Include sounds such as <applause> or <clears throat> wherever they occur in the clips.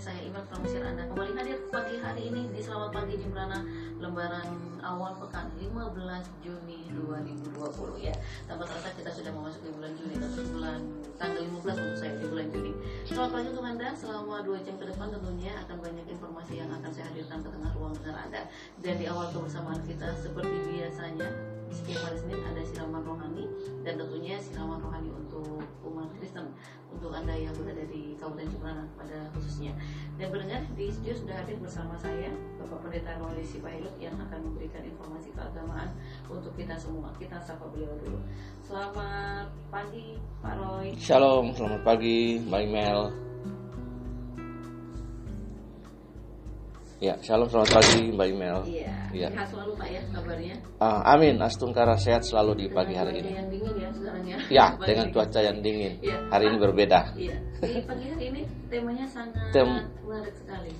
saya Iman Pramusir Anda kembali hadir pagi hari ini di Selamat Pagi Jembrana lembaran awal pekan 15 Juni 2020 ya. Tanpa terasa kita sudah memasuki bulan Juni atau bulan tanggal 15 untuk saya di bulan Juni. Selamat pagi untuk Anda selama 2 jam ke depan tentunya akan banyak informasi yang akan saya hadirkan ke tengah ruang dengar Anda. Dan di awal kebersamaan kita seperti biasanya setiap hari Senin ada siraman rohani dan tentunya siraman rohani untuk umat Kristen untuk anda yang berada di Kabupaten Jemberana pada khususnya. Dan pendengar di studio sudah hadir bersama saya Bapak Pendeta Roy Sipailut yang akan memberikan informasi keagamaan untuk kita semua. Kita sapa beliau dulu. Selamat pagi Pak Roy. Shalom, selamat pagi Mbak Mel Ya, shalom selamat pagi Mbak Mel iya sehat selalu Pak ya kabarnya. Ah, Amin, Astungkara sehat selalu di pagi Dengan hari ini. Yang dingin ya sekarang ya. Ya, dengan cuaca yang dingin. Iya. Hari ini berbeda. Iya, di pagi hari ini temanya sangat Tem- menarik sekali.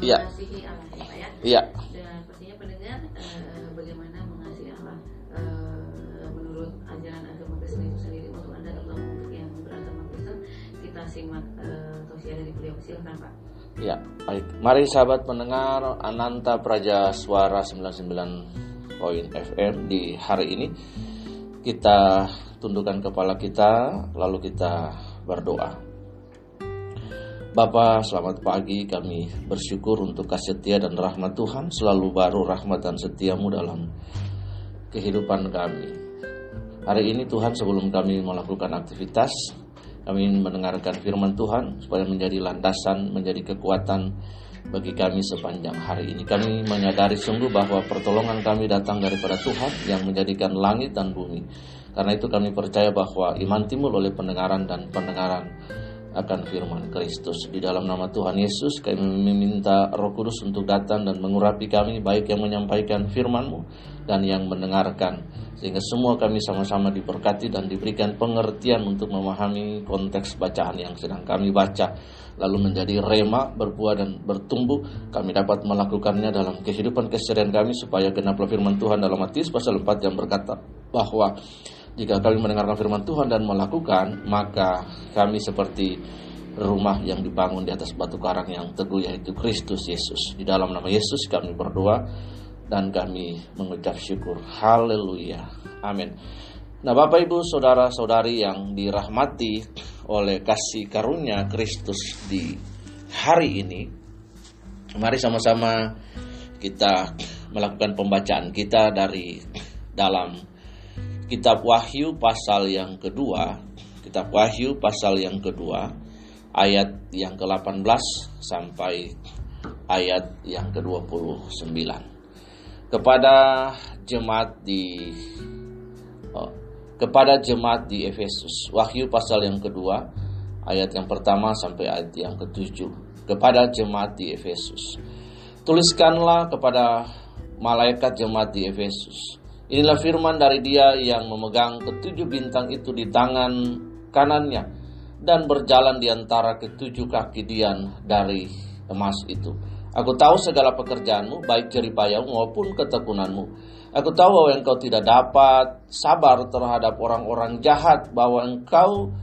Iya. Mengasihi Allah ya Pak ya. Iya, Dan pastinya pendengar eh, bagaimana mengasihi Allah eh, menurut ajaran agama Kristen itu sendiri untuk anda terutama untuk yang beragama Kristen kita simak eh, tausiah dari beliau. Silakan Pak. Ya baik Mari sahabat pendengar Ananta Praja Suara 99 poin FM di hari ini Kita tundukkan kepala kita Lalu kita berdoa Bapa, selamat pagi. Kami bersyukur untuk kasih setia dan rahmat Tuhan selalu baru rahmat dan setiamu dalam kehidupan kami. Hari ini Tuhan sebelum kami melakukan aktivitas, kami mendengarkan firman Tuhan supaya menjadi landasan, menjadi kekuatan bagi kami sepanjang hari ini. Kami menyadari sungguh bahwa pertolongan kami datang daripada Tuhan yang menjadikan langit dan bumi. Karena itu kami percaya bahwa iman timbul oleh pendengaran dan pendengaran akan firman Kristus. Di dalam nama Tuhan Yesus kami meminta Roh Kudus untuk datang dan mengurapi kami baik yang menyampaikan firman-Mu dan yang mendengarkan sehingga semua kami sama-sama diberkati dan diberikan pengertian untuk memahami konteks bacaan yang sedang kami baca lalu menjadi rema berbuah dan bertumbuh kami dapat melakukannya dalam kehidupan keseharian kami supaya genaplah firman Tuhan dalam Matius pasal 4 yang berkata bahwa jika kami mendengarkan firman Tuhan dan melakukan, maka kami seperti rumah yang dibangun di atas batu karang yang teguh yaitu Kristus Yesus. Di dalam nama Yesus kami berdoa dan kami mengucap syukur. Haleluya. Amin. Nah, Bapak Ibu, saudara-saudari yang dirahmati oleh kasih karunia Kristus di hari ini, mari sama-sama kita melakukan pembacaan kita dari dalam Kitab Wahyu pasal yang kedua, Kitab Wahyu pasal yang kedua, ayat yang ke-18 sampai ayat yang ke-29. Kepada jemaat di oh, kepada jemaat di Efesus. Wahyu pasal yang kedua, ayat yang pertama sampai ayat yang ketujuh. Kepada jemaat di Efesus. Tuliskanlah kepada malaikat jemaat di Efesus. Inilah firman dari dia yang memegang ketujuh bintang itu di tangan kanannya dan berjalan di antara ketujuh kaki dian dari emas itu. Aku tahu segala pekerjaanmu, baik jeripayamu maupun ketekunanmu. Aku tahu bahwa engkau tidak dapat sabar terhadap orang-orang jahat, bahwa engkau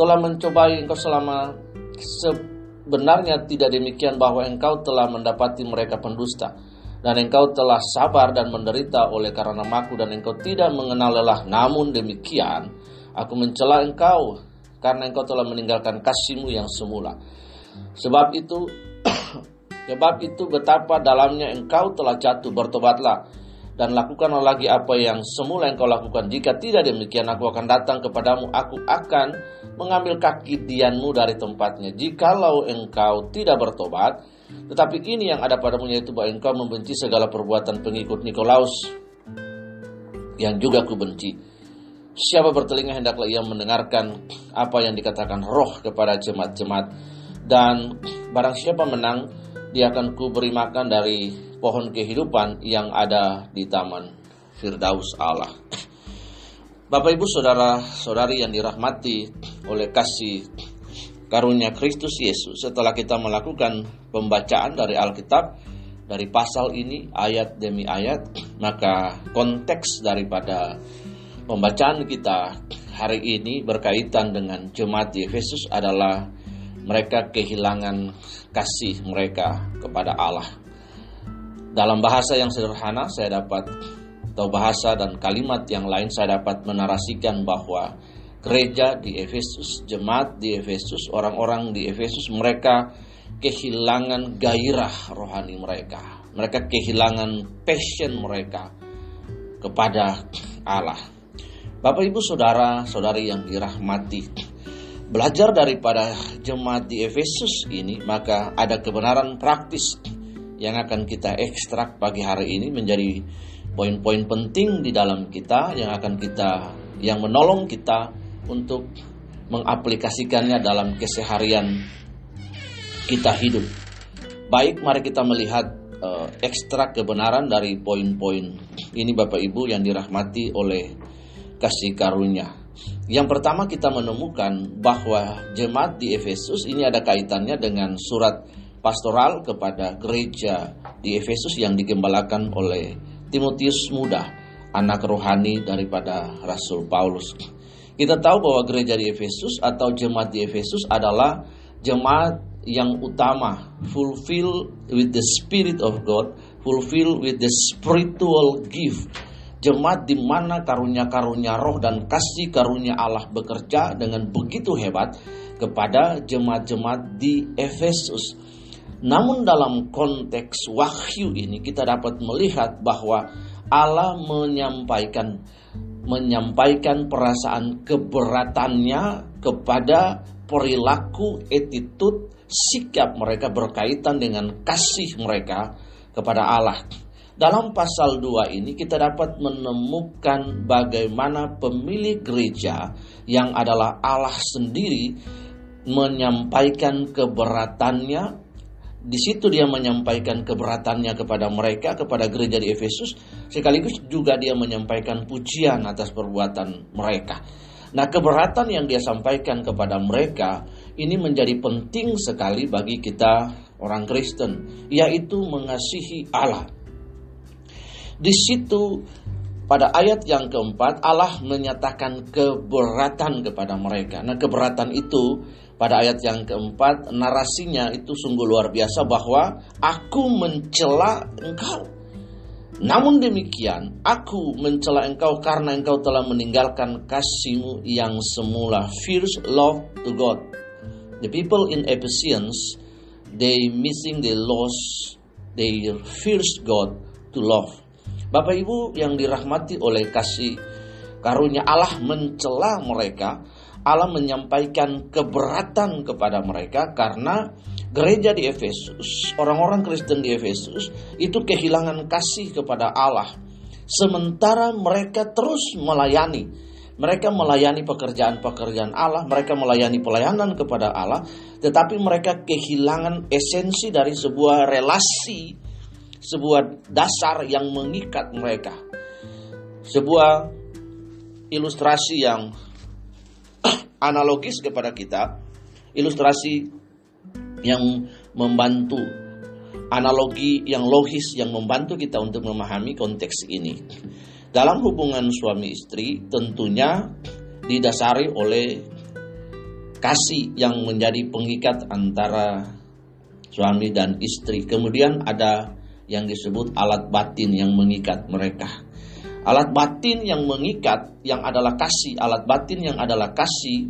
telah mencobai engkau selama sebenarnya tidak demikian bahwa engkau telah mendapati mereka pendusta dan engkau telah sabar dan menderita oleh karena namaku dan engkau tidak mengenal lelah. Namun demikian aku mencela engkau karena engkau telah meninggalkan kasihmu yang semula. Sebab itu <clears throat> sebab itu betapa dalamnya engkau telah jatuh bertobatlah dan lakukanlah lagi apa yang semula engkau lakukan. Jika tidak demikian aku akan datang kepadamu. Aku akan mengambil kaki dianmu dari tempatnya. Jikalau engkau tidak bertobat tetapi ini yang ada padamu yaitu bahwa engkau membenci segala perbuatan pengikut Nikolaus yang juga ku benci. Siapa bertelinga hendaklah ia mendengarkan apa yang dikatakan roh kepada jemaat-jemaat dan barang siapa menang dia akan ku beri makan dari pohon kehidupan yang ada di taman Firdaus Allah. Bapak Ibu saudara-saudari yang dirahmati oleh kasih karunia Kristus Yesus setelah kita melakukan pembacaan dari Alkitab dari pasal ini ayat demi ayat <clears throat> maka konteks daripada pembacaan kita hari ini berkaitan dengan jemaat Efesus adalah mereka kehilangan kasih mereka kepada Allah. Dalam bahasa yang sederhana saya dapat atau bahasa dan kalimat yang lain saya dapat menarasikan bahwa gereja di Efesus, jemaat di Efesus, orang-orang di Efesus mereka kehilangan gairah rohani mereka. Mereka kehilangan passion mereka kepada Allah. Bapak Ibu Saudara, saudari yang dirahmati, belajar daripada jemaat di Efesus ini, maka ada kebenaran praktis yang akan kita ekstrak pagi hari ini menjadi poin-poin penting di dalam kita yang akan kita yang menolong kita untuk mengaplikasikannya dalam keseharian kita hidup. Baik, mari kita melihat uh, ekstrak kebenaran dari poin-poin ini Bapak Ibu yang dirahmati oleh kasih karunia. Yang pertama kita menemukan bahwa jemaat di Efesus ini ada kaitannya dengan surat pastoral kepada gereja di Efesus yang digembalakan oleh Timotius muda, anak rohani daripada Rasul Paulus. Kita tahu bahwa gereja di Efesus atau jemaat di Efesus adalah jemaat yang utama, fulfill with the spirit of God, fulfill with the spiritual gift jemaat di mana karunia-karunia roh dan kasih karunia Allah bekerja dengan begitu hebat kepada jemaat-jemaat di Efesus. Namun dalam konteks wahyu ini kita dapat melihat bahwa Allah menyampaikan menyampaikan perasaan keberatannya kepada perilaku, attitude, sikap mereka berkaitan dengan kasih mereka kepada Allah. Dalam pasal 2 ini kita dapat menemukan bagaimana pemilik gereja yang adalah Allah sendiri menyampaikan keberatannya di situ dia menyampaikan keberatannya kepada mereka, kepada gereja di Efesus, sekaligus juga dia menyampaikan pujian atas perbuatan mereka. Nah, keberatan yang dia sampaikan kepada mereka ini menjadi penting sekali bagi kita orang Kristen, yaitu mengasihi Allah di situ pada ayat yang keempat Allah menyatakan keberatan kepada mereka. Nah keberatan itu pada ayat yang keempat narasinya itu sungguh luar biasa bahwa aku mencela engkau. Namun demikian, aku mencela engkau karena engkau telah meninggalkan kasihmu yang semula. Fierce love to God. The people in Ephesians, they missing the lost, they fierce God to love. Bapak Ibu yang dirahmati oleh kasih karunia Allah mencela mereka, Allah menyampaikan keberatan kepada mereka karena gereja di Efesus, orang-orang Kristen di Efesus itu kehilangan kasih kepada Allah. Sementara mereka terus melayani, mereka melayani pekerjaan-pekerjaan Allah, mereka melayani pelayanan kepada Allah, tetapi mereka kehilangan esensi dari sebuah relasi sebuah dasar yang mengikat mereka. Sebuah ilustrasi yang analogis kepada kita, ilustrasi yang membantu, analogi yang logis yang membantu kita untuk memahami konteks ini. Dalam hubungan suami istri tentunya didasari oleh kasih yang menjadi pengikat antara suami dan istri. Kemudian ada yang disebut alat batin yang mengikat mereka. Alat batin yang mengikat yang adalah kasih, alat batin yang adalah kasih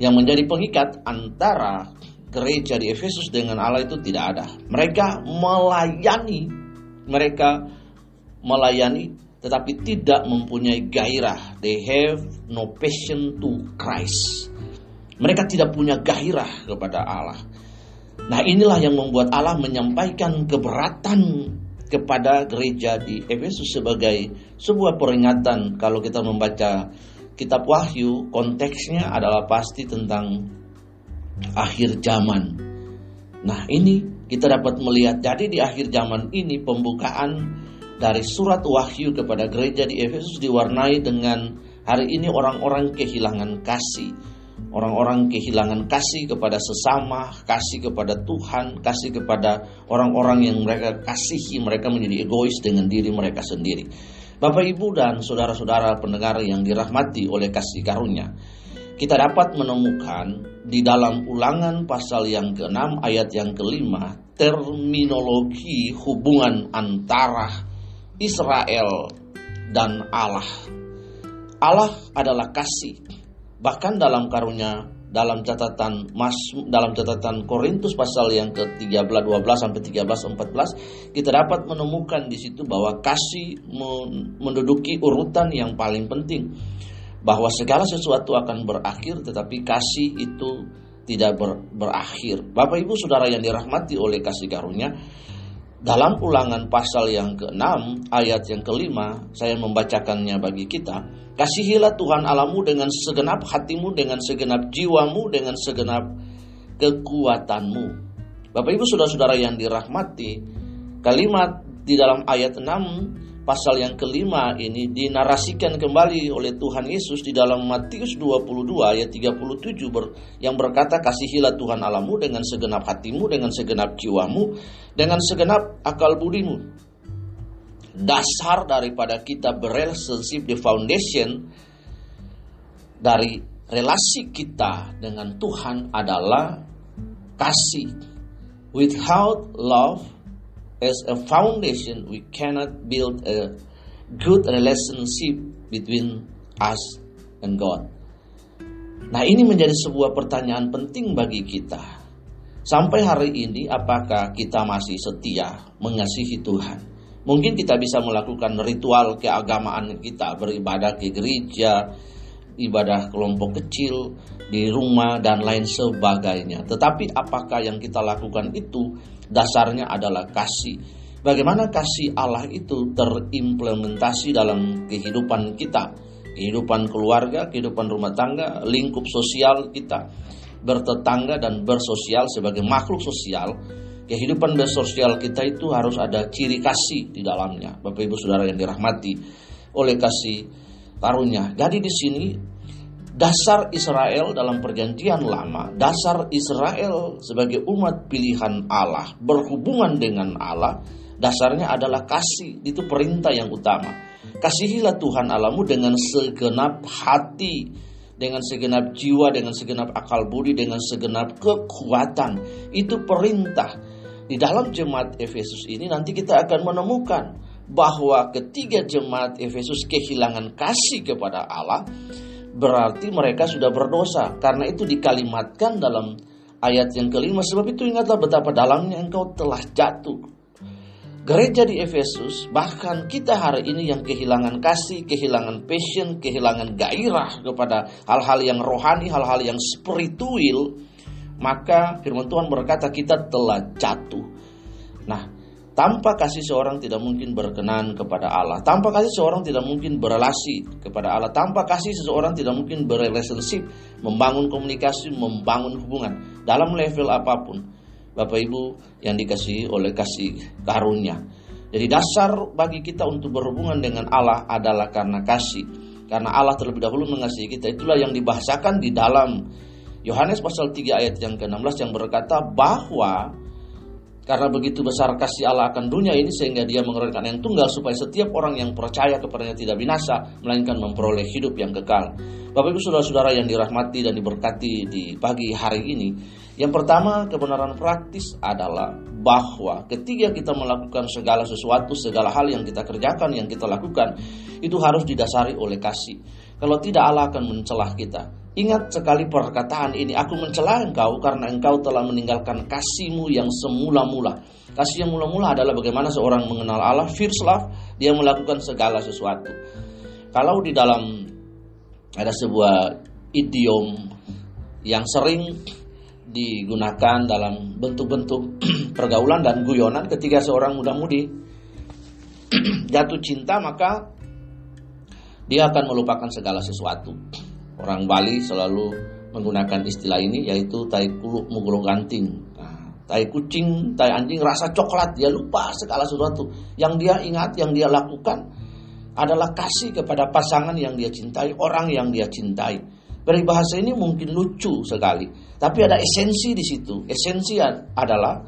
yang menjadi pengikat antara gereja di Efesus dengan Allah itu tidak ada. Mereka melayani, mereka melayani tetapi tidak mempunyai gairah. They have no passion to Christ. Mereka tidak punya gairah kepada Allah. Nah inilah yang membuat Allah menyampaikan keberatan kepada gereja di Efesus sebagai sebuah peringatan. Kalau kita membaca kitab Wahyu konteksnya adalah pasti tentang akhir zaman. Nah ini kita dapat melihat. Jadi di akhir zaman ini pembukaan dari surat Wahyu kepada gereja di Efesus diwarnai dengan hari ini orang-orang kehilangan kasih Orang-orang kehilangan kasih kepada sesama, kasih kepada Tuhan, kasih kepada orang-orang yang mereka kasihi, mereka menjadi egois dengan diri mereka sendiri. Bapak, Ibu, dan saudara-saudara pendengar yang dirahmati oleh kasih karunia, kita dapat menemukan di dalam ulangan pasal yang ke-6 ayat yang kelima terminologi hubungan antara Israel dan Allah. Allah adalah kasih. Bahkan dalam karunia dalam catatan Mas dalam catatan Korintus pasal yang ke-13 12 sampai 13 14 kita dapat menemukan di situ bahwa kasih menduduki urutan yang paling penting bahwa segala sesuatu akan berakhir tetapi kasih itu tidak ber, berakhir. Bapak Ibu Saudara yang dirahmati oleh kasih karunia, dalam ulangan pasal yang ke-6 ayat yang kelima saya membacakannya bagi kita. Kasihilah Tuhan alamu dengan segenap hatimu dengan segenap jiwamu dengan segenap kekuatanmu. Bapak Ibu Saudara-saudara yang dirahmati kalimat di dalam ayat 6 pasal yang kelima ini dinarasikan kembali oleh Tuhan Yesus di dalam Matius 22 ayat 37 ber, yang berkata kasihilah Tuhan alamu dengan segenap hatimu, dengan segenap jiwamu, dengan segenap akal budimu. Dasar daripada kita berrelationship the foundation dari relasi kita dengan Tuhan adalah kasih. Without love, as a foundation, we cannot build a good relationship between us and God. Nah, ini menjadi sebuah pertanyaan penting bagi kita. Sampai hari ini, apakah kita masih setia mengasihi Tuhan? Mungkin kita bisa melakukan ritual keagamaan kita, beribadah ke gereja, ibadah kelompok kecil di rumah dan lain sebagainya. Tetapi apakah yang kita lakukan itu dasarnya adalah kasih. Bagaimana kasih Allah itu terimplementasi dalam kehidupan kita, kehidupan keluarga, kehidupan rumah tangga, lingkup sosial kita, bertetangga dan bersosial sebagai makhluk sosial. Kehidupan bersosial kita itu harus ada ciri kasih di dalamnya. Bapak Ibu Saudara yang dirahmati oleh kasih karunia. Jadi di sini dasar Israel dalam perjanjian lama, dasar Israel sebagai umat pilihan Allah, berhubungan dengan Allah, dasarnya adalah kasih, itu perintah yang utama. Kasihilah Tuhan Allahmu dengan segenap hati, dengan segenap jiwa, dengan segenap akal budi, dengan segenap kekuatan. Itu perintah. Di dalam jemaat Efesus ini nanti kita akan menemukan bahwa ketiga jemaat Efesus kehilangan kasih kepada Allah, berarti mereka sudah berdosa. Karena itu dikalimatkan dalam ayat yang kelima. Sebab itu ingatlah betapa dalamnya engkau telah jatuh. Gereja di Efesus, bahkan kita hari ini yang kehilangan kasih, kehilangan passion, kehilangan gairah kepada hal-hal yang rohani, hal-hal yang spiritual, maka firman Tuhan berkata kita telah jatuh. Nah, tanpa kasih seorang tidak mungkin berkenan kepada Allah. Tanpa kasih seorang tidak mungkin berelasi kepada Allah. Tanpa kasih seseorang tidak mungkin berrelationship, membangun komunikasi, membangun hubungan dalam level apa pun. Bapak Ibu yang dikasihi oleh kasih karunia. Jadi dasar bagi kita untuk berhubungan dengan Allah adalah karena kasih. Karena Allah terlebih dahulu mengasihi kita. Itulah yang dibahasakan di dalam Yohanes pasal 3 ayat yang ke-16 yang berkata bahwa karena begitu besar kasih Allah akan dunia ini sehingga dia mengeluarkan yang tunggal supaya setiap orang yang percaya kepadanya tidak binasa melainkan memperoleh hidup yang kekal. Bapak Ibu saudara-saudara yang dirahmati dan diberkati di pagi hari ini, yang pertama kebenaran praktis adalah bahwa ketika kita melakukan segala sesuatu, segala hal yang kita kerjakan, yang kita lakukan, itu harus didasari oleh kasih. Kalau tidak Allah akan mencelah kita. Ingat sekali perkataan ini, aku mencela engkau karena engkau telah meninggalkan kasihmu yang semula-mula. Kasih yang mula-mula adalah bagaimana seorang mengenal Allah, first love, dia melakukan segala sesuatu. Kalau di dalam ada sebuah idiom yang sering digunakan dalam bentuk-bentuk <clears throat> pergaulan dan guyonan ketika seorang muda-mudi <clears throat> jatuh cinta maka dia akan melupakan segala sesuatu Orang Bali selalu menggunakan istilah ini yaitu tai kuluk mugro ganting. Nah, tai kucing, tai anjing rasa coklat dia lupa segala sesuatu. Yang dia ingat, yang dia lakukan adalah kasih kepada pasangan yang dia cintai, orang yang dia cintai. Peribahasa ini mungkin lucu sekali, tapi ada esensi di situ. Esensi adalah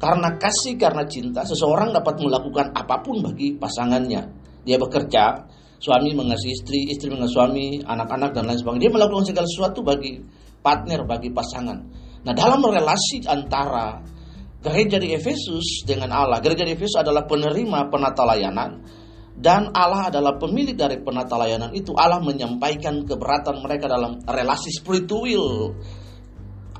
karena kasih, karena cinta, seseorang dapat melakukan apa pun bagi pasangannya. Dia bekerja, suami mengasihi istri, istri mengasihi suami, anak-anak dan lain sebagainya. Dia melakukan segala sesuatu bagi partner, bagi pasangan. Nah, dalam relasi antara gereja di Efesus dengan Allah, gereja di Efesus adalah penerima penata layanan dan Allah adalah pemilik dari penata layanan itu. Allah menyampaikan keberatan mereka dalam relasi spiritual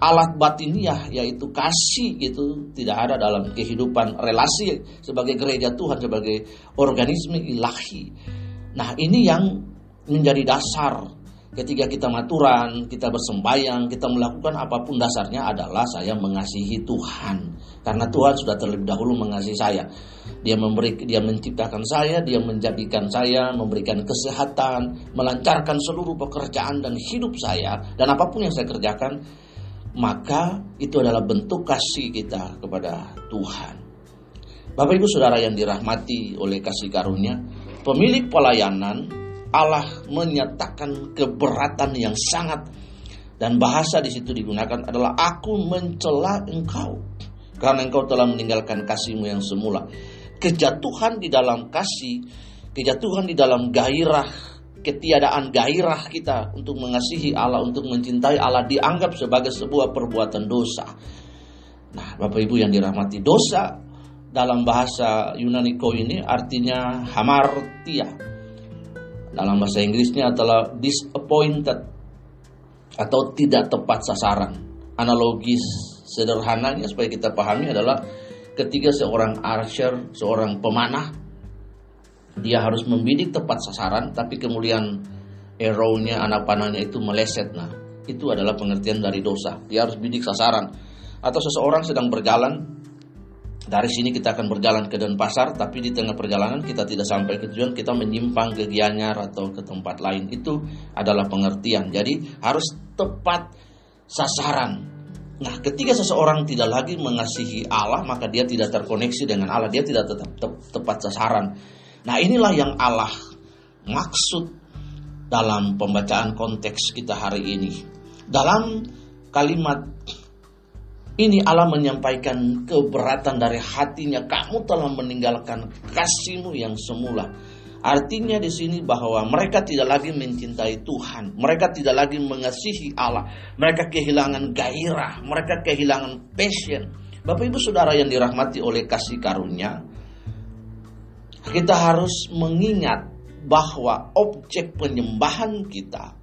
alat batiniah yaitu kasih gitu tidak ada dalam kehidupan relasi sebagai gereja Tuhan sebagai organisme ilahi. Nah, ini yang menjadi dasar ketika kita maturan, kita bersembayang, kita melakukan apa pun dasarnya adalah saya mengasihi Tuhan. Karena Tuhan sudah terlebih dahulu mengasihi saya. Dia memberi dia menciptakan saya, dia menjadikan saya, memberikan kesehatan, melancarkan seluruh pekerjaan dan hidup saya dan apa pun yang saya kerjakan maka itu adalah bentuk kasih kita kepada Tuhan. Bapak Ibu Saudara yang dirahmati oleh kasih karunia, pemilik pelayanan Allah menyatakan keberatan yang sangat dan bahasa di situ digunakan adalah aku mencela engkau karena engkau telah meninggalkan kasihmu yang semula. Kejatuhan di dalam kasih, kejatuhan di dalam gairah ketiadaan gairah kita untuk mengasihi Allah, untuk mencintai Allah dianggap sebagai sebuah perbuatan dosa. Nah, Bapak Ibu yang dirahmati, dosa dalam bahasa Yunani ko ini artinya hamartia. Dalam bahasa Inggrisnya adalah disappointed atau tidak tepat sasaran. Analogis sederhananya supaya kita pahami adalah ketika seorang archer, seorang pemanah dia harus membidik tepat sasaran tapi kemudian arrow-nya anak panahnya itu meleset nah itu adalah pengertian dari dosa dia harus bidik sasaran atau seseorang sedang berjalan dari sini kita akan berjalan ke Denpasar tapi di tengah perjalanan kita tidak sampai ke tujuan kita menyimpang ke Gianyar atau ke tempat lain itu adalah pengertian jadi harus tepat sasaran Nah, ketika seseorang tidak lagi mengasihi Allah, maka dia tidak terkoneksi dengan Allah, dia tidak tetap te tepat sasaran. Nah inilah yang Allah maksud dalam pembacaan konteks kita hari ini. Dalam kalimat ini Allah menyampaikan keberatan dari hatinya. Kamu telah meninggalkan kasihmu yang semula. Artinya di sini bahwa mereka tidak lagi mencintai Tuhan, mereka tidak lagi mengasihi Allah, mereka kehilangan gairah, mereka kehilangan passion. Bapak Ibu Saudara yang dirahmati oleh kasih karunia, kita harus mengingat bahwa objek penyembahan kita,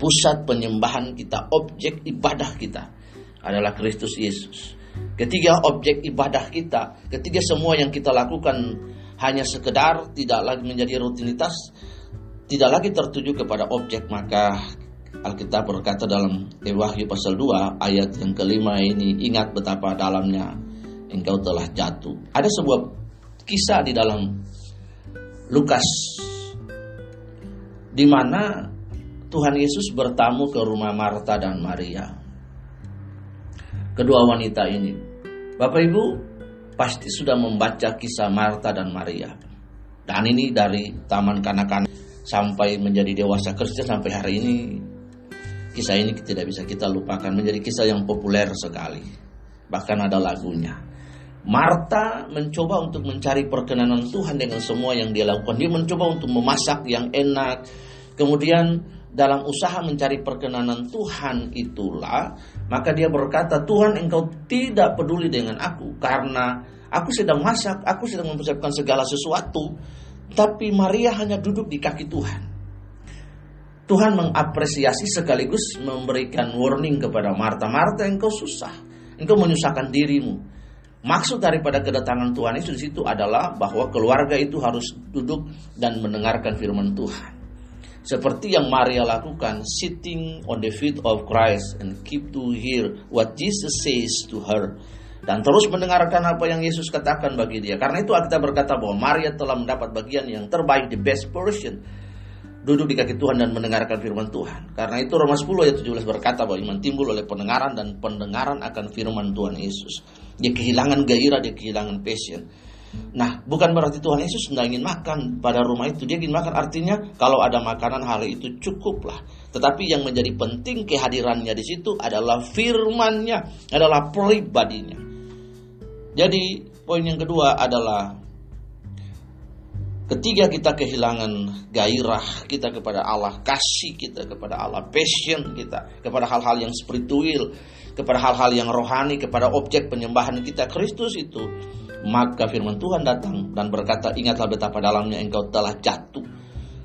pusat penyembahan kita, objek ibadah kita adalah Kristus Yesus. Ketika objek ibadah kita, ketika semua yang kita lakukan hanya sekedar tidak lagi menjadi rutinitas, tidak lagi tertuju kepada objek, maka Alkitab berkata dalam Wahyu pasal 2 ayat yang kelima ini, ingat betapa dalamnya engkau telah jatuh. Ada sebuah kisah di dalam Lukas di mana Tuhan Yesus bertamu ke rumah Marta dan Maria. Kedua wanita ini. Bapak Ibu pasti sudah membaca kisah Marta dan Maria. Dan ini dari taman kanak-kanak sampai menjadi dewasa Kristen sampai hari ini kisah ini tidak bisa kita lupakan menjadi kisah yang populer sekali. Bahkan ada lagunya. Marta mencoba untuk mencari perkenanan Tuhan dengan semua yang dia lakukan. Dia mencoba untuk memasak yang enak. Kemudian dalam usaha mencari perkenanan Tuhan itulah, maka dia berkata, Tuhan engkau tidak peduli dengan aku karena aku sedang masak, aku sedang mempersiapkan segala sesuatu. Tapi Maria hanya duduk di kaki Tuhan. Tuhan mengapresiasi sekaligus memberikan warning kepada Marta. Marta engkau susah, engkau menyusahkan dirimu. Maksud daripada kedatangan Tuhan Yesus di situ adalah bahwa keluarga itu harus duduk dan mendengarkan firman Tuhan. Seperti yang Maria lakukan, sitting on the feet of Christ and keep to hear what Jesus says to her. Dan terus mendengarkan apa yang Yesus katakan bagi dia. Karena itu kita berkata bahwa Maria telah mendapat bagian yang terbaik, the best portion. Duduk di kaki Tuhan dan mendengarkan firman Tuhan. Karena itu Roma 10 ayat 17 berkata bahwa iman timbul oleh pendengaran dan pendengaran akan firman Tuhan Yesus. Dia kehilangan gairah, dia kehilangan passion. Nah, bukan berarti Tuhan Yesus tidak ingin makan pada rumah itu. Dia ingin makan artinya kalau ada makanan hal itu cukuplah. Tetapi yang menjadi penting kehadirannya di situ adalah firmannya, adalah pribadinya. Jadi poin yang kedua adalah Ketiga kita kehilangan gairah kita kepada Allah, kasih kita kepada Allah, passion kita kepada hal-hal yang spiritual, kepada hal-hal yang rohani, kepada objek penyembahan kita Kristus itu. Maka firman Tuhan datang dan berkata, ingatlah betapa dalamnya engkau telah jatuh.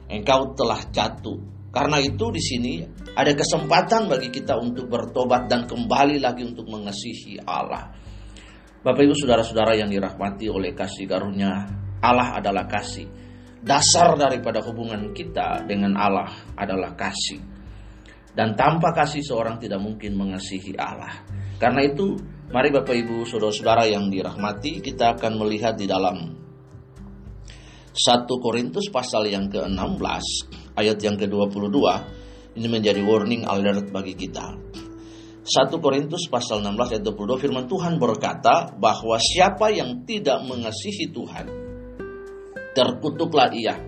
Engkau telah jatuh. Karena itu di sini ada kesempatan bagi kita untuk bertobat dan kembali lagi untuk mengasihi Allah. Bapak Ibu saudara-saudara yang dirahmati oleh kasih karunia Allah adalah kasih. Dasar daripada hubungan kita dengan Allah adalah kasih. Dan tanpa kasih seorang tidak mungkin mengasihi Allah. Karena itu, mari Bapak Ibu saudara-saudara yang dirahmati, kita akan melihat di dalam 1 Korintus pasal yang ke-16 ayat yang ke-22 ini menjadi warning alert bagi kita. 1 Korintus pasal 16 ayat 22 firman Tuhan berkata bahwa siapa yang tidak mengasihi Tuhan terkutuklah ia.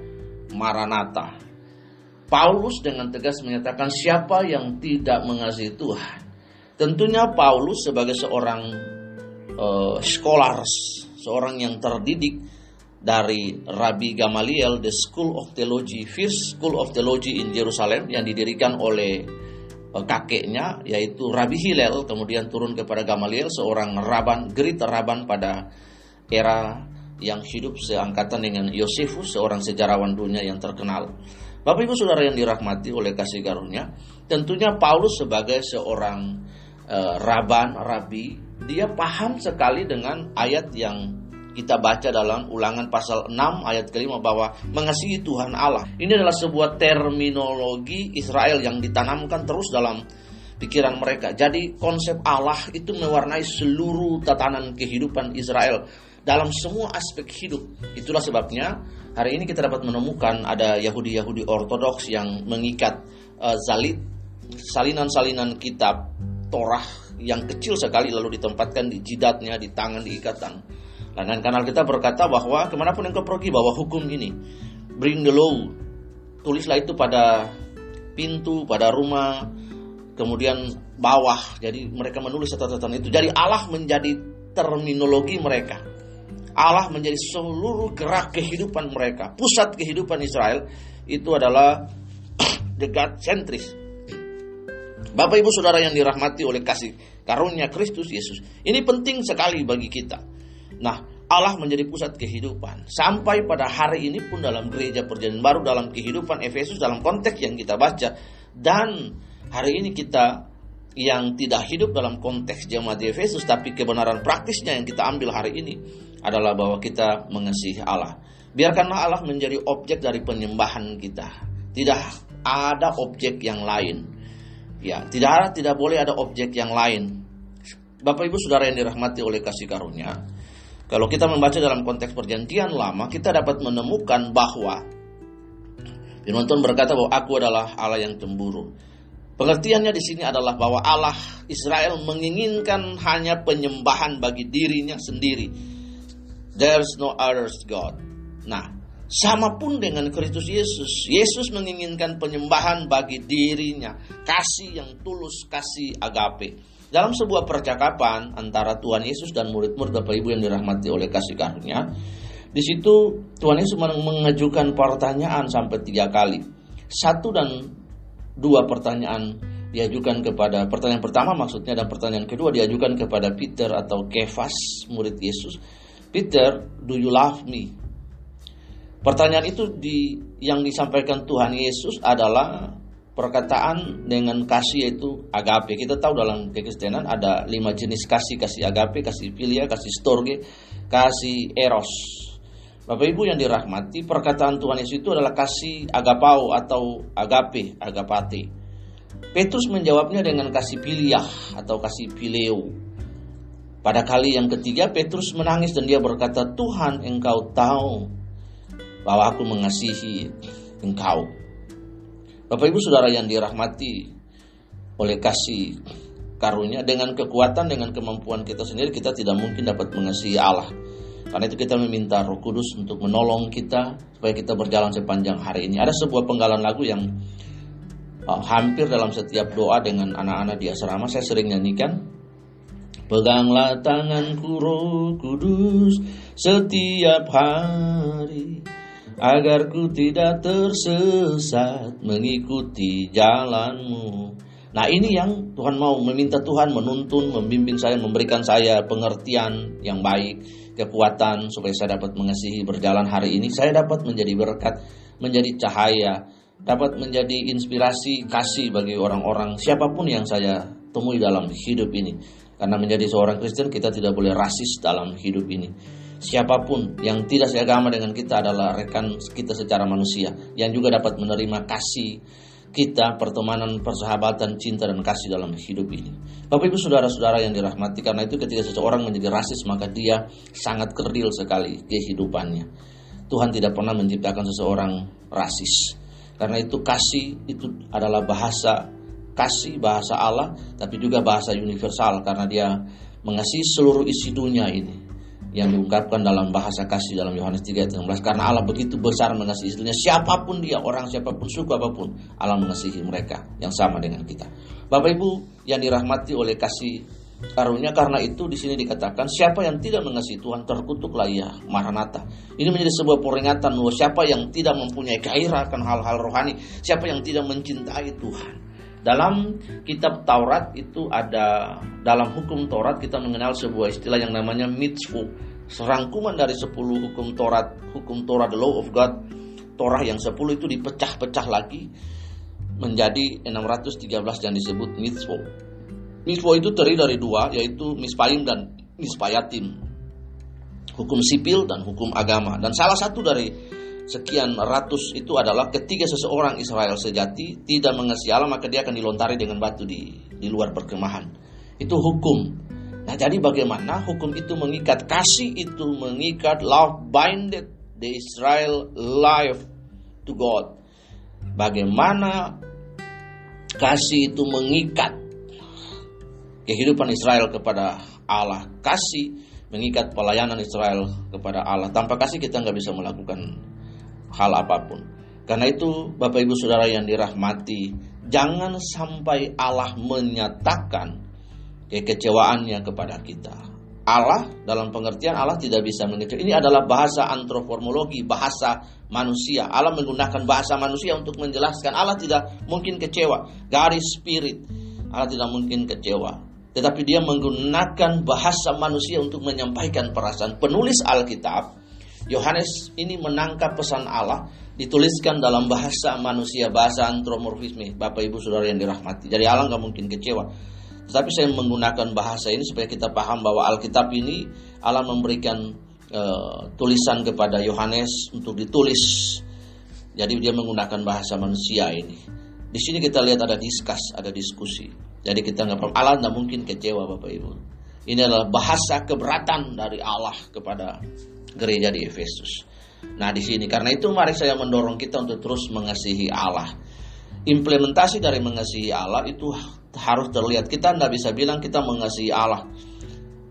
Maranatha. Paulus dengan tegas menyatakan siapa yang tidak mengasihi Tuhan. Tentunya Paulus sebagai seorang uh, scholars, seorang yang terdidik dari Rabbi Gamaliel, the School of Theology, First School of Theology in Jerusalem yang didirikan oleh uh, kakeknya yaitu Rabbi Hillel kemudian turun kepada Gamaliel seorang raban, great raban pada era yang hidup seangkatan dengan Yosefus, seorang sejarawan dunia yang terkenal. Bapak Ibu Saudara yang dirahmati oleh kasih karunia, tentunya Paulus sebagai seorang uh, raban, rabi, dia paham sekali dengan ayat yang kita baca dalam ulangan pasal 6 ayat kelima bahwa mengasihi Tuhan Allah. Ini adalah sebuah terminologi Israel yang ditanamkan terus dalam pikiran mereka. Jadi konsep Allah itu mewarnai seluruh tatanan kehidupan Israel dalam semua aspek hidup. Itulah sebabnya hari ini kita dapat menemukan ada Yahudi-Yahudi Ortodoks yang mengikat uh, zalit salinan-salinan kitab Torah yang kecil sekali lalu ditempatkan di jidatnya, di tangan, di ikatan. Dan kanal kita berkata bahwa ke mana pun engkau pergi bawa hukum ini, bring the law, tulislah itu pada pintu, pada rumah, kemudian bawah. Jadi mereka menulis catatan itu. Jadi Allah menjadi terminologi mereka. Allah menjadi seluruh gerak kehidupan mereka. Pusat kehidupan Israel itu adalah the God centris. Bapak Ibu Saudara yang dirahmati oleh kasih karunia Kristus Yesus. Ini penting sekali bagi kita. Nah, Allah menjadi pusat kehidupan. Sampai pada hari ini pun dalam gereja perjanjian baru dalam kehidupan Efesus dalam konteks yang kita baca dan hari ini kita yang tidak hidup dalam konteks jemaat Efesus tapi kebenaran praktisnya yang kita ambil hari ini adalah bahwa kita mengasihi Allah. Biarkanlah Allah menjadi objek dari penyembahan kita. Tidak ada objek yang lain. Ya, tidak tidak boleh ada objek yang lain. Bapak Ibu Saudara yang dirahmati oleh kasih karunia, kalau kita membaca dalam konteks perjanjian lama, kita dapat menemukan bahwa Tuhan berkata bahwa aku adalah Allah yang cemburu. Pengertiannya di sini adalah bahwa Allah Israel menginginkan hanya penyembahan bagi dirinya sendiri There's no other God. Nah, sama pun dengan Kristus Yesus. Yesus menginginkan penyembahan bagi dirinya, kasih yang tulus, kasih agape. Dalam sebuah percakapan antara Tuhan Yesus dan murid-murid Bapak Ibu yang dirahmati oleh kasih karunia, di situ Tuhan Yesus mengajukan pertanyaan sampai tiga kali. Satu dan dua pertanyaan diajukan kepada pertanyaan pertama maksudnya dan pertanyaan kedua diajukan kepada Peter atau Kefas murid Yesus Peter, do you love me? Pertanyaan itu di, yang disampaikan Tuhan Yesus adalah perkataan dengan kasih yaitu agape. Kita tahu dalam kekristenan ada lima jenis kasih, kasih agape, kasih filia, kasih storge, kasih eros. Bapak Ibu yang dirahmati, perkataan Tuhan Yesus itu adalah kasih agapau atau agape, agapate. Petrus menjawabnya dengan kasih piliah atau kasih pileo. Pada kali yang ketiga Petrus menangis dan dia berkata, "Tuhan, Engkau tahu bahwa aku mengasihi Engkau." Bapak Ibu Saudara yang dirahmati oleh kasih karunia dengan kekuatan dengan kemampuan kita sendiri kita tidak mungkin dapat mengasihi Allah. Karena itu kita meminta Roh Kudus untuk menolong kita supaya kita berjalan sepanjang hari ini. Ada sebuah penggalan lagu yang uh, hampir dalam setiap doa dengan anak-anak di asrama saya sering nyanyikan Peganglah tanganku roh kudus setiap hari agar ku tidak tersesat mengikuti jalanmu. Nah ini yang Tuhan mau meminta Tuhan menuntun, membimbing saya, memberikan saya pengertian yang baik, kekuatan supaya saya dapat mengasihi berjalan hari ini. Saya dapat menjadi berkat, menjadi cahaya, dapat menjadi inspirasi kasih bagi orang-orang siapa pun yang saya temui dalam hidup ini. Karena menjadi seorang Kristen kita tidak boleh rasis dalam hidup ini. Siapa pun yang tidak seagama dengan kita adalah rekan kita secara manusia yang juga dapat menerima kasih, kita pertemanan, persahabatan, cinta dan kasih dalam hidup ini. Bapak Ibu saudara-saudara yang dirahmati karena itu ketika seseorang menjadi rasis maka dia sangat kerdil sekali kehidupannya. Tuhan tidak pernah menciptakan seseorang rasis. Karena itu kasih itu adalah bahasa kasih bahasa Allah tapi juga bahasa universal karena dia mengasihi seluruh isi dunia ini yang diungkapkan dalam bahasa kasih dalam Yohanes 3 ayat 16 karena Allah begitu besar mengasihi istrinya. Siapa pun dia orang siapa pun suku apa pun Allah mengasihi mereka yang sama dengan kita. Bapak Ibu yang dirahmati oleh kasih karunia karena itu di sini dikatakan siapa yang tidak mengasihi Tuhan terkutuklah ia Maranatha. Ini menjadi sebuah peringatan bahwa siapa yang tidak mempunyai gairah akan hal-hal rohani siapa yang tidak mencintai Tuhan dalam kitab Taurat itu ada dalam hukum Taurat kita mengenal sebuah istilah yang namanya mitzvah. Serangkuman dari 10 hukum Taurat, hukum Taurat the law of God, Torah yang 10 itu dipecah-pecah lagi menjadi 613 yang disebut mitzvah. Mitzvah itu terdiri dari dua yaitu mispayim dan mispayatim. Hukum sipil dan hukum agama. Dan salah satu dari sekian ratus itu adalah ketika seseorang Israel sejati tidak mengasihi Allah maka dia akan dilontari dengan batu di di luar perkemahan. Itu hukum. Nah, jadi bagaimana hukum itu mengikat kasih itu mengikat love binded the Israel life to God. Bagaimana kasih itu mengikat kehidupan Israel kepada Allah. Kasih mengikat pelayanan Israel kepada Allah. Tanpa kasih kita nggak bisa melakukan hal apa pun. Karena itu Bapak Ibu Saudara yang dirahmati, jangan sampai Allah menyatakan kekecewaannya kepada kita. Allah dalam pengertian Allah tidak bisa mengecewakan. Ini adalah bahasa antroformologi, bahasa manusia. Allah menggunakan bahasa manusia untuk menjelaskan Allah tidak mungkin kecewa. Garis spirit. Allah tidak mungkin kecewa. Tetapi dia menggunakan bahasa manusia untuk menyampaikan perasaan. Penulis Alkitab Yohanes ini menangkap pesan Allah dituliskan dalam bahasa manusia, bahasa antromorfisme, Bapak Ibu Saudara yang dirahmati. Jadi Allah nggak mungkin kecewa. Tetapi saya menggunakan bahasa ini supaya kita paham bahwa Alkitab ini Allah memberikan uh, tulisan kepada Yohanes untuk ditulis. Jadi dia menggunakan bahasa manusia ini. Di sini kita lihat ada diskus, ada diskusi. Jadi kita nggak paham. Allah nggak mungkin kecewa Bapak Ibu. Ini adalah bahasa keberatan dari Allah kepada gereja di Efesus. Nah, di sini karena itu mari saya mendorong kita untuk terus mengasihi Allah. Implementasi dari mengasihi Allah itu harus terlihat. Kita tidak bisa bilang kita mengasihi Allah.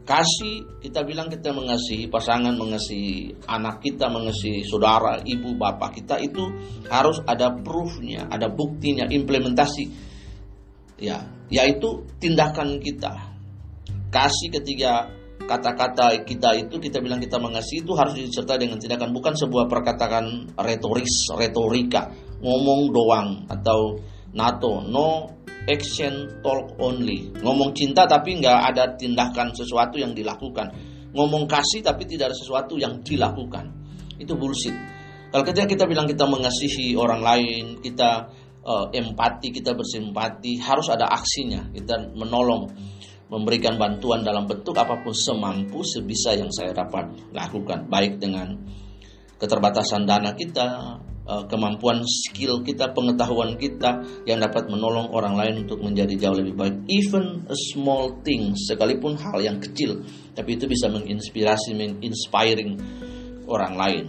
Kasih, kita bilang kita mengasihi pasangan, mengasihi anak kita, mengasihi saudara, ibu, bapak kita itu harus ada proofnya, ada buktinya, implementasi. Ya, yaitu tindakan kita. Kasih ketika kata-kata kita itu kita bilang kita mengasihi itu harus disertai dengan tindakan bukan sebuah perkataan retoris retorika. Ngomong doang atau NATO. No action talk only. Ngomong cinta tapi nggak ada tindakan sesuatu yang dilakukan. Ngomong kasih tapi tidak ada sesuatu yang dilakukan. Itu bullshit. Kalau ketika kita bilang kita mengasihi orang lain kita uh, empati kita bersimpati harus ada aksinya. Kita menolong memberikan bantuan dalam bentuk apa pun semampu sebisa yang saya dapat lakukan. Baik dengan keterbatasan dana kita eh, kemampuan skill kita pengetahuan kita yang dapat menolong orang lain untuk menjadi jauh lebih baik. Even a small thing sekalipun hal yang kecil tapi itu bisa menginspirasi menginspiring orang lain.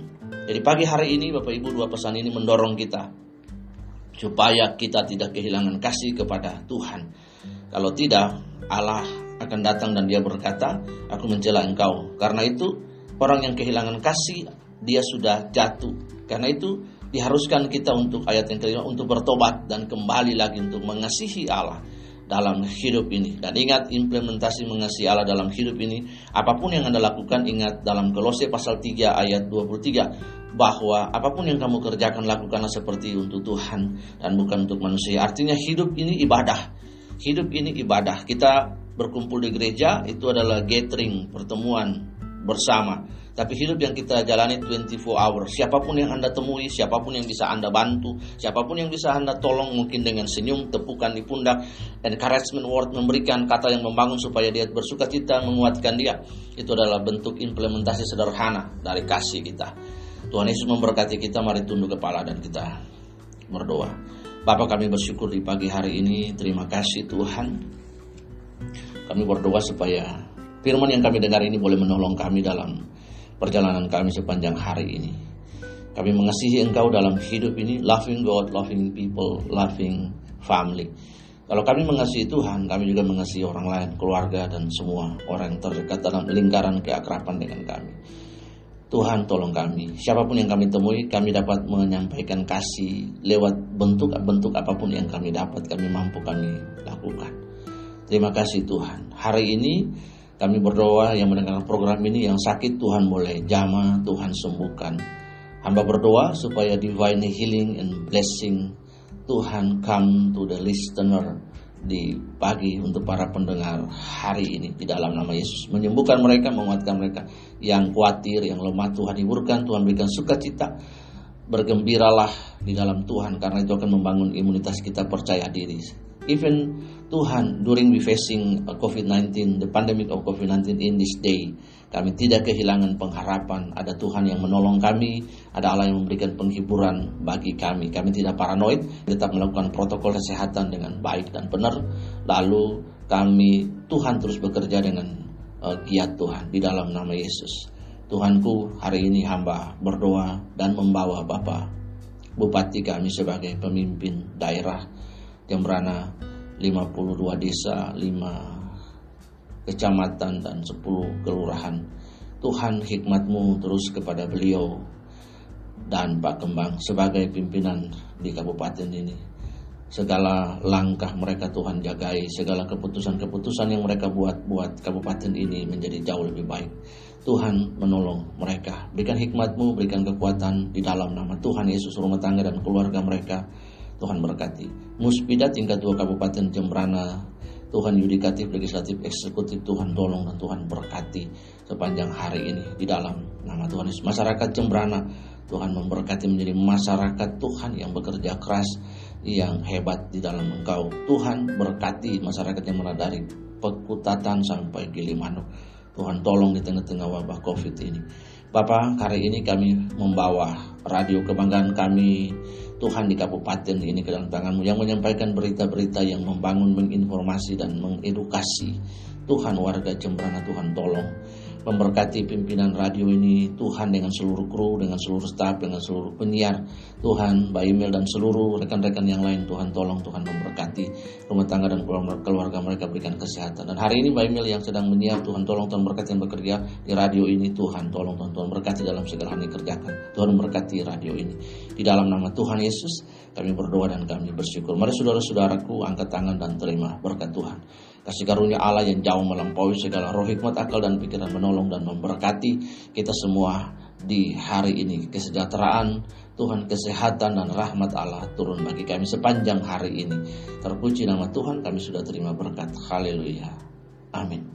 Jadi pagi hari ini Bapak Ibu dua pesan ini mendorong kita supaya kita tidak kehilangan kasih kepada Tuhan. Kalau tidak Allah akan datang dan dia berkata, aku mencela engkau. Karena itu orang yang kehilangan kasih, dia sudah jatuh. Karena itu diharuskan kita untuk ayat yang kelima untuk bertobat dan kembali lagi untuk mengasihi Allah. dalam hidup ini. Dan ingat implementasi mengasihi Allah dalam hidup ini, apa pun yang Anda lakukan ingat dalam Kolose pasal 3 ayat 23 bahwa apa pun yang kamu kerjakan lakukanlah seperti untuk Tuhan dan bukan untuk manusia. Artinya hidup ini ibadah. Hidup ini ibadah. Kita berkumpul di gereja itu adalah gathering, pertemuan bersama tapi hidup yang kita jalani 24 hour. Siapa pun yang Anda temui, siapa pun yang bisa Anda bantu, siapa pun yang bisa Anda tolong mungkin dengan senyum, tepukan di pundak, encouragement word, memberikan kata yang membangun supaya dia bersuka cita, menguatkan dia. Itu adalah bentuk implementasi sederhana dari kasih kita. Tuhan Yesus memberkati kita, mari tunduk kepala dan kita berdoa. Bapak kami bersyukur di pagi hari ini, terima kasih Tuhan. Kami berdoa supaya firman yang kami dengar ini boleh menolong kami dalam perjalanan kami sepanjang hari ini. Kami mengasihi Engkau dalam hidup ini, loving God, loving people, loving family. Kalau kami mengasihi Tuhan, kami juga mengasihi orang lain, keluarga, dan semua orang yang terdekat dalam lingkaran keakraban dengan kami. Tuhan tolong kami, siapa pun yang kami temui, kami dapat menyampaikan kasih lewat bentuk-bentuk apa pun yang kami dapat, kami mampu kami lakukan. Terima kasih Tuhan. Hari ini kami berdoa yang mendengar program ini yang sakit Tuhan boleh jama, Tuhan sembuhkan. Hamba berdoa supaya divine healing and blessing Tuhan come to the listener di pagi untuk para pendengar hari ini di dalam nama Yesus. Menyembuhkan mereka, menguatkan mereka. Yang khawatir, yang lemah Tuhan hiburkan, Tuhan berikan sukacita. Bergembiralah di dalam Tuhan karena itu akan membangun imunitas kita percaya diri even Tuhan during we facing uh, COVID-19, the pandemic of COVID-19 in this day, kami tidak kehilangan pengharapan. Ada Tuhan yang menolong kami, ada Allah yang memberikan penghiburan bagi kami. Kami tidak paranoid, tetap melakukan protokol kesehatan dengan baik dan benar. Lalu kami, Tuhan terus bekerja dengan uh, giat Tuhan di dalam nama Yesus. Tuhanku, hari ini hamba berdoa dan membawa Bapak Bupati kami sebagai pemimpin daerah Jembrana 52 desa, 5 kecamatan dan 10 kelurahan. Tuhan hikmatmu terus kepada beliau dan Pak Kembang sebagai pimpinan di kabupaten ini. Segala langkah mereka Tuhan jagai, segala keputusan-keputusan yang mereka buat buat kabupaten ini menjadi jauh lebih baik. Tuhan menolong mereka. Berikan hikmatmu, berikan kekuatan di dalam nama Tuhan Yesus rumah tangga dan keluarga mereka Tuhan berkati. Muspida tingkat dua Kabupaten Jembrana, Tuhan yudikatif, legislatif, eksekutif, Tuhan tolong dan Tuhan berkati sepanjang hari ini di dalam nama Tuhan Yesus. Masyarakat Jembrana, Tuhan memberkati menjadi masyarakat Tuhan yang bekerja keras, yang hebat di dalam engkau. Tuhan berkati masyarakat yang dari Pekutatan sampai Gilimanuk. Tuhan tolong di tengah-tengah wabah COVID ini. Bapak, hari ini kami membawa radio kebanggaan kami Tuhan di kabupaten ini ke dalam tanganmu yang menyampaikan berita-berita yang membangun, menginformasi dan mengedukasi. Tuhan warga Jembrana Tuhan tolong memberkati pimpinan radio ini Tuhan dengan seluruh kru, dengan seluruh staf, dengan seluruh penyiar. Tuhan, Mbak Emil dan seluruh rekan-rekan yang lain Tuhan tolong Tuhan memberkati. Rumah tangga dan keluarga mereka berikan kesehatan. Dan hari ini Mbak Emil yang sedang menyiar Tuhan tolong Tuhan berkati yang bekerja di radio ini. Tuhan tolong Tuhan Tuhan berkati dalam segala hal yang dikerjakan. Tuhan memberkati radio ini. Di dalam nama Tuhan Yesus kami berdoa dan kami bersyukur. Mari saudara-saudaraku angkat tangan dan terima berkat Tuhan Kasih karunia Allah yang jauh melampaui segala roh hikmat, akal dan pikiran menolong dan memberkati kita semua di hari ini. Kesejahteraan, Tuhan kesehatan dan rahmat Allah turun bagi kami sepanjang hari ini. Terpuji nama Tuhan kami sudah terima berkat. Haleluya. Amin.